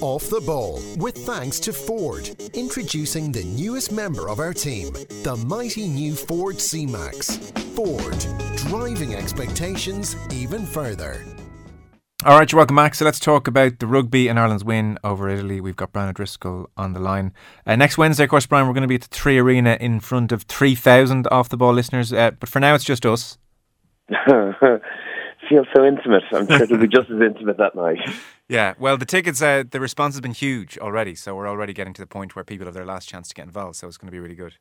Off the Ball, with thanks to Ford, introducing the newest member of our team, the mighty new Ford C Max. Ford, driving expectations even further. All right, you're welcome back. So let's talk about the rugby and Ireland's win over Italy. We've got Brian O'Driscoll on the line. Uh, next Wednesday, of course, Brian, we're going to be at the Three Arena in front of 3,000 off the ball listeners. Uh, but for now, it's just us. Feels so intimate. I'm sure it'll be just as intimate that night. Yeah, well, the tickets, uh, the response has been huge already. So we're already getting to the point where people have their last chance to get involved. So it's going to be really good.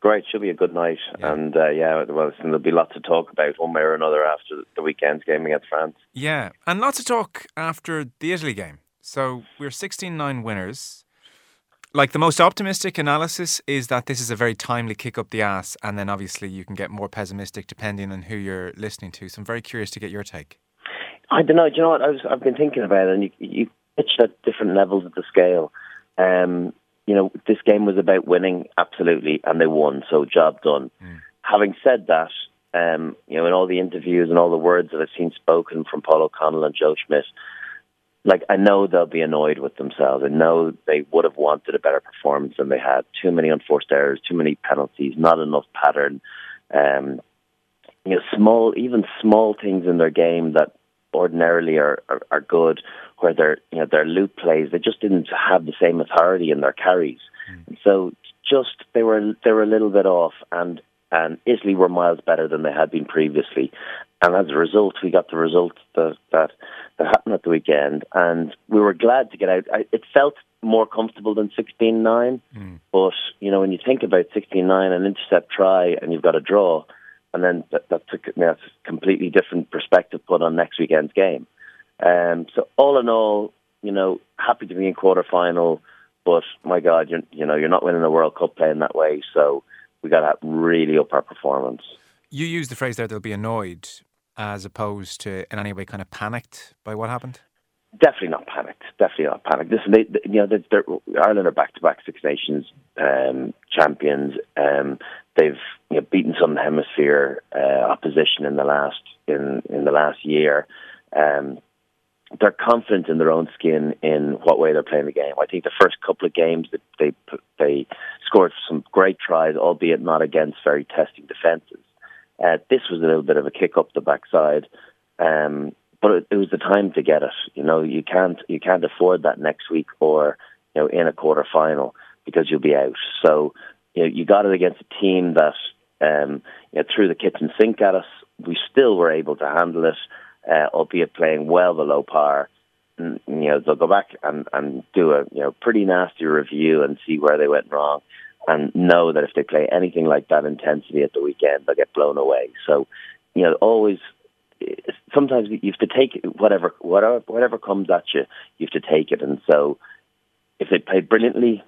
Great, should be a good night, Yeah. and uh, yeah, well, there'll be lots to talk about one way or another after the weekend's game against France. Yeah, and lots of talk after the Italy game. So we're 16 9 winners. Like the most optimistic analysis is that this is a very timely kick up the ass, and then obviously you can get more pessimistic depending on who you're listening to. So I'm very curious to get your take. I don't know. Do you know what? I was, I've been thinking about it, and you, you pitched at different levels of the scale. Um, you know, this game was about winning, absolutely, and they won, so job done. Having said that, um, you know, in all the interviews and all the words that I've seen spoken from Paul O'Connell and Joe Schmidt, like I know they'll be annoyed with themselves. I know they would have wanted a better performance than they had. Too many unforced errors, too many penalties, not enough pattern. Um, you know, small, even small things in their game that ordinarily are, are, are good, where their you know their loop plays, they just didn't have the same authority in their carries. And so just they were they were a little bit off, and and Italy were miles better than they had been previously, and as a result, we got the result that that, that happened at the weekend, and we were glad to get out. I, it felt more comfortable than sixteen nine, but you know when you think about sixteen nine, an intercept try, and you've got a draw and then that, that's, a, that's a completely different perspective put on next weekend's game. Um, so all in all, you know, happy to be in quarter final, but my God, you're, you know, you're not winning a World Cup playing that way. So we got to really up our performance. You used the phrase there, they'll be annoyed, as opposed to in any way kind of panicked by what happened. Definitely not panicked. Definitely not panicked. Listen, they, they, you know, they're, they're, Ireland are back-to-back Six Nations um, champions. Um, they've you know, beaten some hemisphere uh, opposition in the last in in the last year. Um, they're confident in their own skin in what way they're playing the game. I think the first couple of games that they they scored some great tries, albeit not against very testing defences. Uh, this was a little bit of a kick up the backside. Um, but it, it was the time to get it. You know, you can't you can't afford that next week or you know in a quarter final because you'll be out. So you know, you got it against a team that um, you know, threw the kitchen sink at us. We still were able to handle it, uh, albeit playing well below par. And, you know, they'll go back and, and do a you know pretty nasty review and see where they went wrong, and know that if they play anything like that intensity at the weekend, they'll get blown away. So, you know, always sometimes you have to take whatever whatever whatever comes at you, you have to take it. And so, if they played brilliantly,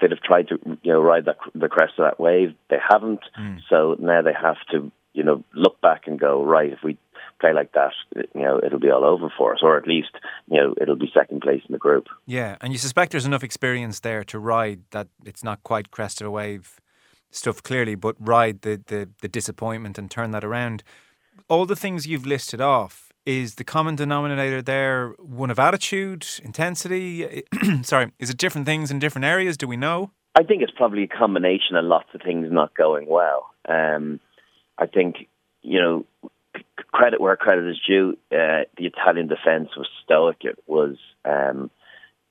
they'd have tried to you know ride that, the crest of that wave. They haven't, mm. so now they have to you know look back and go right. If we play like that, you know it'll be all over for us, or at least you know it'll be second place in the group. Yeah, and you suspect there's enough experience there to ride that it's not quite crest of a wave stuff clearly, but ride the, the, the disappointment and turn that around. All the things you've listed off, is the common denominator there one of attitude, intensity? Sorry, is it different things in different areas? Do we know? I think it's probably a combination of lots of things not going well. Um, I think, you know, credit where credit is due. Uh, the Italian defence was stoic. It was um,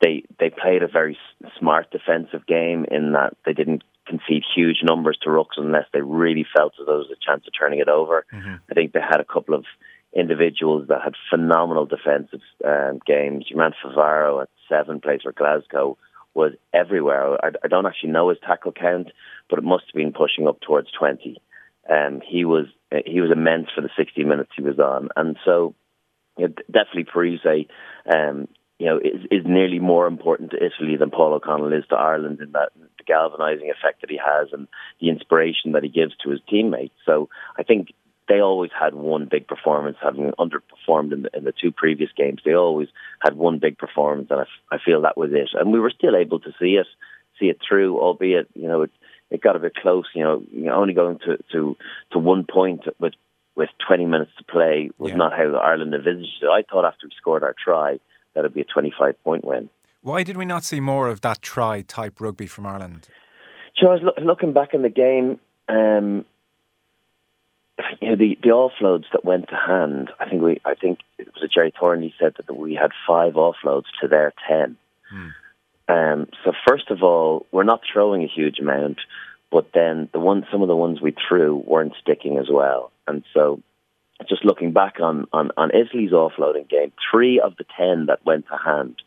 they they played a very smart defensive game in that they didn't concede huge numbers to rucks unless they really felt that there was a chance of turning it over. I think they had a couple of individuals that had phenomenal defensive um, games. German Favaro at seven plays for Glasgow was everywhere. I, I don't actually know his tackle count, but it must have been pushing up towards twenty. Um, he was he was immense for the sixty minutes he was on, and so you know, definitely Parisse, um, you know, is, is nearly more important to Italy than Paul O'Connell is to Ireland in that the galvanising effect that he has and the inspiration that he gives to his teammates. So I think they always had one big performance, having underperformed in the, in the two previous games. They always had one big performance, and I, f- I feel that was it. And we were still able to see it, see it through, albeit you know it got a bit close. You know, you know only going to, to, to one point with with 20 minutes to play was Yeah. not how Ireland envisaged it. I thought after we scored our try that it'd be a 25 point win. Why did we not see more of that try type rugby from Ireland? So I was lo- looking back in the game. Um, you know the the offloads that went to hand. I think we. I think it was a Gerry Thornley said that we had five offloads to their ten. Hmm. Um, so first of all, we're not throwing a huge amount, but then the one some of the ones we threw weren't sticking as well, and so just looking back on, on, on Italy's offloading game, three of the ten that went to hand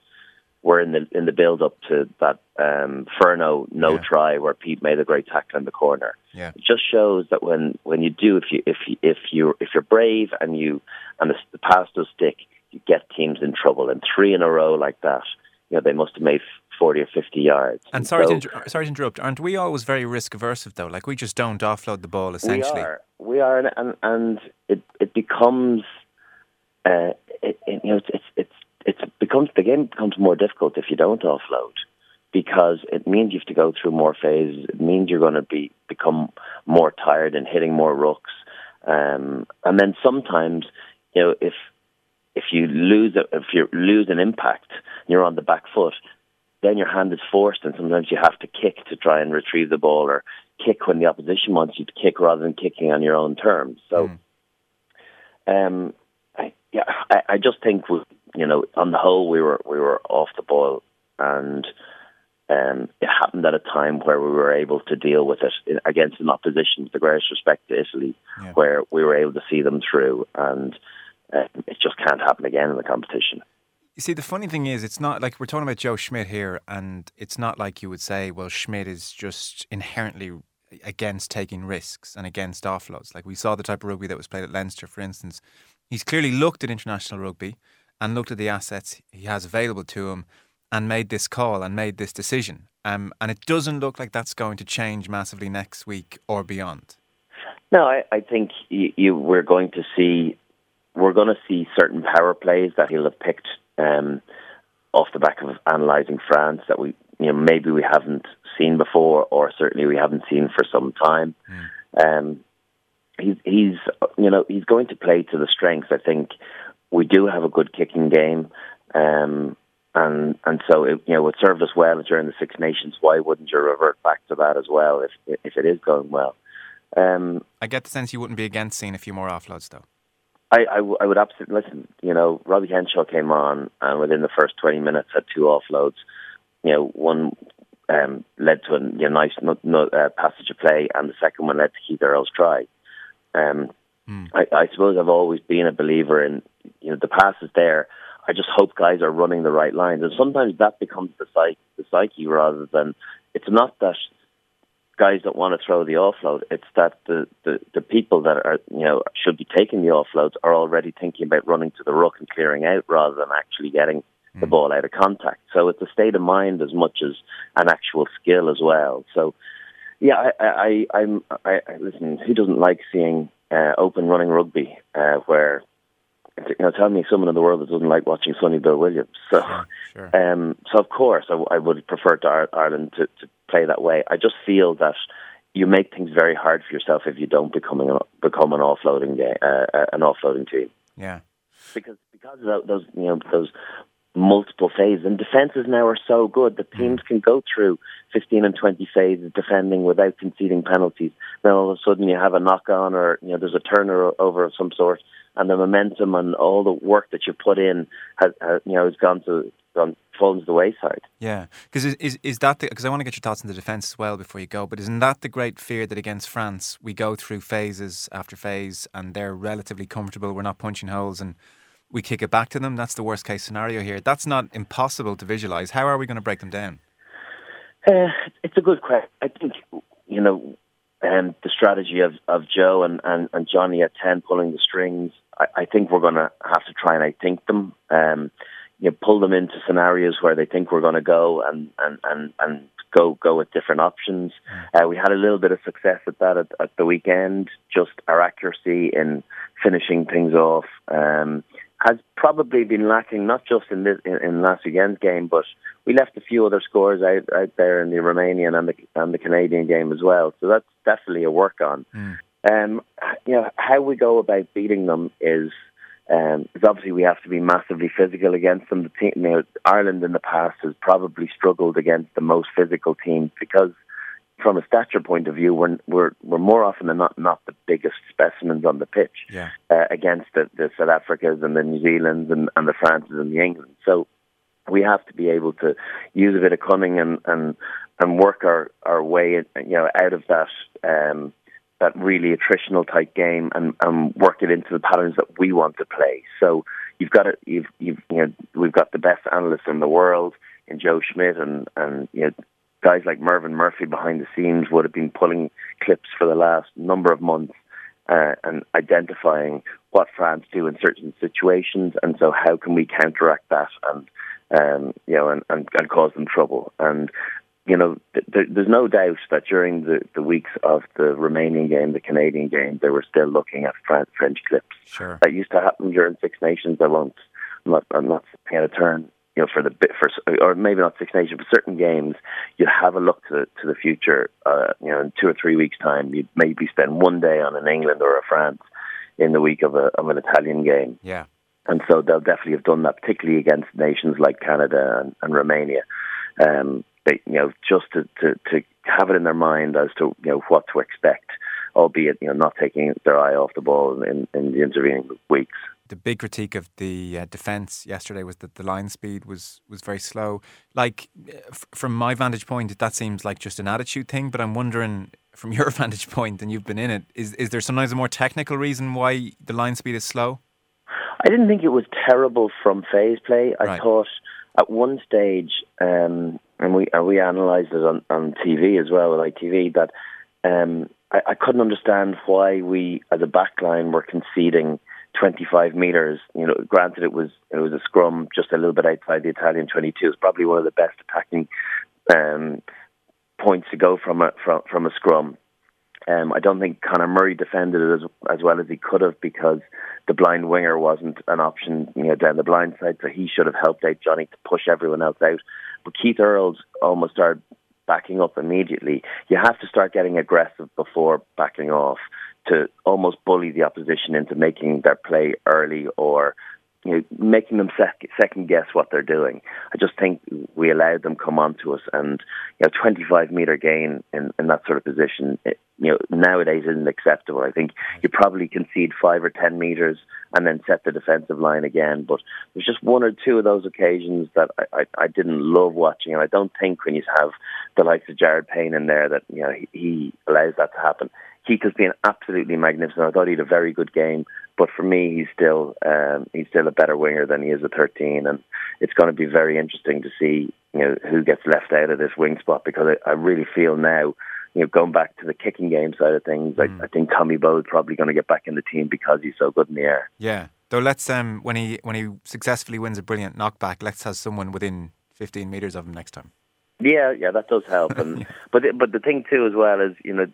were in the in the build up to that um, Furno no yeah. try where Pete made a great tackle in the corner. Yeah. It just shows that when, when you do if you if you, if you if you're brave and you and the, the pass does stick, you get teams in trouble. And three in a row like that, you know they must have made 40 or 50 yards. And, and sorry, so, to, sorry to interrupt, aren't we always very risk averse though? Like we just don't offload the ball essentially. We are, we are, and and it it becomes, uh, it, it, you know, it's it's it's becomes the game becomes more difficult if you don't offload because it means you have to go through more phases. It means you're going to be become more tired and hitting more rucks. Um, and then sometimes, you know, if if you lose a, if you lose an impact, you're on the back foot then your hand is forced, and sometimes you have to kick to try and retrieve the ball, or kick when the opposition wants you to kick rather than kicking on your own terms. So, mm. um, I, yeah, I, I just think we, you know, on the whole, we were we were off the ball, and um, it happened at a time where we were able to deal with it against an opposition, with the greatest respect to Italy, yeah. where we were able to see them through, and uh, it just can't happen again in the competition. You see, the funny thing is, it's not like we're talking about Joe Schmidt here, and it's not like you would say, well, Schmidt is just inherently against taking risks and against offloads. Like we saw the type of rugby that was played at Leinster, for instance. He's clearly looked at international rugby and looked at the assets he has available to him and made this call and made this decision. Um, and it doesn't look like that's going to change massively next week or beyond. No, I, I think you, you, we're going to see we're going to see certain power plays that he'll have picked um, off the back of analysing France that we you know maybe we haven't seen before, or certainly we haven't seen for some time. Mm. Um, he's he's you know he's going to play to the strengths. I think we do have a good kicking game, um, and and so it, you know it served us well during the Six Nations. Why wouldn't you revert back to that as well if if it is going well? Um, I get the sense you wouldn't be against seeing a few more offloads, though. I, I, w- I would absolutely listen. You know, Robbie Henshaw came on, and within the first twenty minutes had two offloads. You know, one um, led to a you know, nice no, no, uh, passage of play, and the second one led to Keith Earls' try. Um, mm. I, I suppose I've always been a believer in you know the pass is there. I just hope guys are running the right lines, and sometimes that becomes the psyche, the psyche rather than it's not that guys that want to throw the offload. It's that the, the, the people that are you know should be taking the offloads are already thinking about running to the ruck and clearing out rather than actually getting the hmm. ball out of contact. So it's a state of mind as much as an actual skill as well. So yeah, I, I, I'm I, I listen. Who doesn't like seeing uh, open running rugby uh, where you know, tell me someone in the world that doesn't like watching Sonny Bill Williams. So, sure, sure. um, so of course, I, I would prefer to Ireland to, to play that way. I just feel that you make things very hard for yourself if you don't become an, become an offloading game, uh, uh, an offloading team. Yeah, because because of those you know those multiple phases and defenses now are so good that mm. teams can go through 15 and 20 phases defending without conceding penalties. Then all of a sudden you have a knock on or you know there's a turnover of some sort and the momentum and all the work that you put in has, has you know has gone to gone fallen to the wayside. Yeah, because is, is is that because I want to get your thoughts on the defence as well before you go. But isn't that the great fear that against France we go through phases after phase and they're relatively comfortable. We're not punching holes and we kick it back to them. That's the worst case scenario here. That's not impossible to visualize. How are we going to break them down? Uh, it's a good question. I think you know um, the strategy of, of Joe and, and, and Johnny at 10 pulling the strings, I, I think we're going to have to try and outthink them. Um, you know, pull them into scenarios where they think we're going to go and, and, and, and go go with different options. Mm. Uh, we had a little bit of success at that at, at the weekend. Just our accuracy in finishing things off. Um, has probably been lacking, not just in this in, in last weekend's game, but we left a few other scores out, out there in the Romanian and the and the Canadian game as well. So that's definitely a work on. Mm. Um, you know how we go about beating them is Um, because obviously we have to be massively physical against them. The team, you know, Ireland in the past has probably struggled against the most physical teams because, from a stature point of view, we're we're, we're more often than not not the biggest specimens on the pitch Yeah. uh, against the, the South Africas and the New Zealands and, and the Frances and the England. So we have to be able to use a bit of cunning and and, and work our, our way you know out of that um, that really attritional type game and, and work it into the patterns that we want to play. So you've got it. You've you've you know we've got the best analysts in the world in Joe Schmidt and and you know guys like Mervyn Murphy behind the scenes would have been pulling clips for the last number of months uh, and identifying what France do in certain situations, and so how can we counteract that and um, you know and, and, and cause them trouble and. You know, th- th- there's no doubt that during the, the weeks of the Romanian game, the Canadian game, they were still looking at Fran- French clips. Sure. That used to happen during Six Nations. I won't. I'm not. I'm not saying a turn. You know, for the bit for or maybe not Six Nations, but certain games, you'd have a look to to the future. Uh, you know, in two or three weeks' time, you'd maybe spend one day on an England or a France in the week of a of an Italian game. Yeah. And so they'll definitely have done that, particularly against nations like Canada and, and Romania. Um, they, you know, just to, to, to have it in their mind as to you know what to expect, albeit you know not taking their eye off the ball in, in the intervening weeks. The big critique of the uh, defence yesterday was that the line speed was was very slow. Like f- from my vantage point, that seems like just an attitude thing. But I'm wondering, from your vantage point, and you've been in it, is is there sometimes a more technical reason why the line speed is slow? I didn't think it was terrible from phase play. I Right. thought at one stage, um, and we and we analysed it on, on TV as well with ITV, that um, I, I couldn't understand why we, as a backline, were conceding 25 metres. You know, granted it was it was a scrum just a little bit outside the Italian 22. It's probably one of the best attacking um, points to go from a from, from a scrum. Um, I don't think Conor Murray defended it as as well as he could have because the blind winger wasn't an option, you know, down the blind side. So he should have helped out Johnny to push everyone else out. But Keith Earls almost started backing up immediately. You have to start getting aggressive before backing off to almost bully the opposition into making their play early or you know, making them sec- second guess what they're doing. I just think we allowed them come on to us, and you know, 25 meter gain in, in that sort of position, it, you know, nowadays isn't acceptable. I think you probably concede five or 10 meters and then set the defensive line again. But there's just one or two of those occasions that I, I, I didn't love watching, and I don't think when you have the likes of Jared Payne in there that you know he, he allows that to happen. Keith has been absolutely magnificent. I thought he had a very good game, but for me, he's still um, he's still a better winger than he is at 13, and it's going to be very interesting to see you know who gets left out of this wing spot because I, I really feel now. You know, going back to the kicking game side of things, Mm. I, I think Tommy Bowe's probably going to get back in the team because he's so good in the air. Yeah. Though let's um when he when he successfully wins a brilliant knockback, let's have someone within 15 meters of him next time. Yeah, yeah, that does help. And but the- but the thing too as well is you know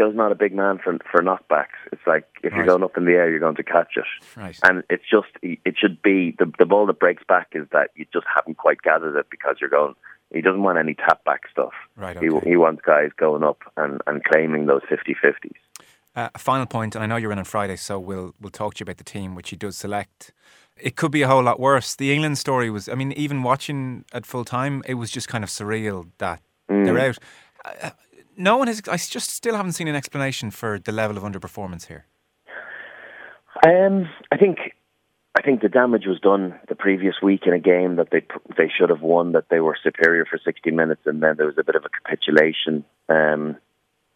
Joe's not a big man for for knockbacks. It's like if you're going up in the air, you're going to catch it. Right. And it's just it should be the the ball that breaks back is that you just haven't quite gathered it because you're going. He doesn't want any tap back stuff. Right, He okay. he wants guys going up and and claiming those 50-50s. Uh, a final point, and I know you're in on Friday, so we'll we'll talk to you about the team which he does select. It could be a whole lot worse. The England story was, I mean, even watching at full time, it was just kind of surreal that they're out. Uh, no one has. I just still haven't seen an explanation for the level of underperformance here. Um, I think I think the damage was done the previous week in a game that they they should have won. That they were superior for sixty minutes, and then there was a bit of a capitulation. Um,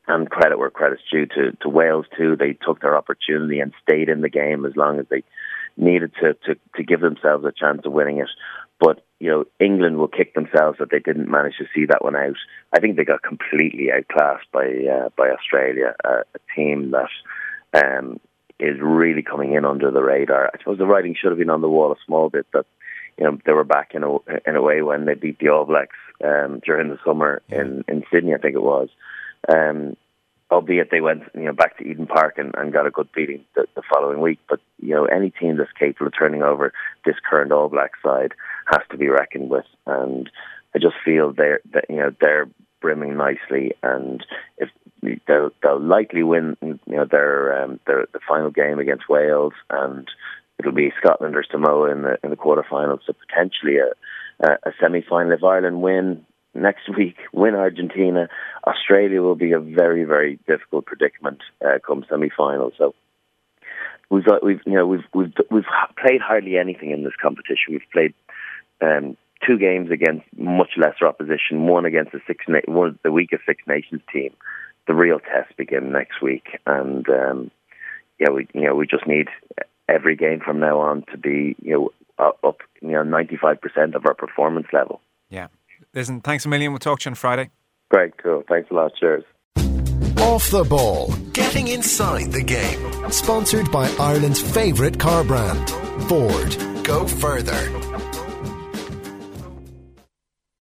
and credit where credit's due to, to Wales too. They took their opportunity and stayed in the game as long as they needed to, to, to give themselves a chance of winning it. But, you know, England will kick themselves that they didn't manage to see that one out. I think they got completely outclassed by uh, by Australia, uh, a team that um, is really coming in under the radar. I suppose the writing should have been on the wall a small bit that you know they were back in a in a way when they beat the All Blacks um, during the summer in in Sydney, I think it was. Um, albeit they went you know back to Eden Park and, and got a good beating the, the following week. But you know any team that's capable of turning over this current All Black side has to be reckoned with, and I just feel they're that you know they're brimming nicely, and if they'll, they'll likely win you know their um, their the final game against Wales, and it'll be Scotland or Samoa in the in the quarterfinals. So potentially a a, semi final if Ireland win next week, win Argentina, Australia will be a very very difficult predicament uh, come semi final. So we've got we've you know we've we've we've played hardly anything in this competition. We've played um, two games against much lesser opposition, one against the six one the weakest Six Nations team. The real test begin next week, and um, yeah, we you know we just need every game from now on to be you know up you know ninety five percent of our performance level. Yeah, listen, thanks a million. We'll talk to you on Friday. Great, cool. Thanks a lot. Cheers. Off the ball, getting inside the game. Sponsored by Ireland's favourite car brand, Ford. Go further.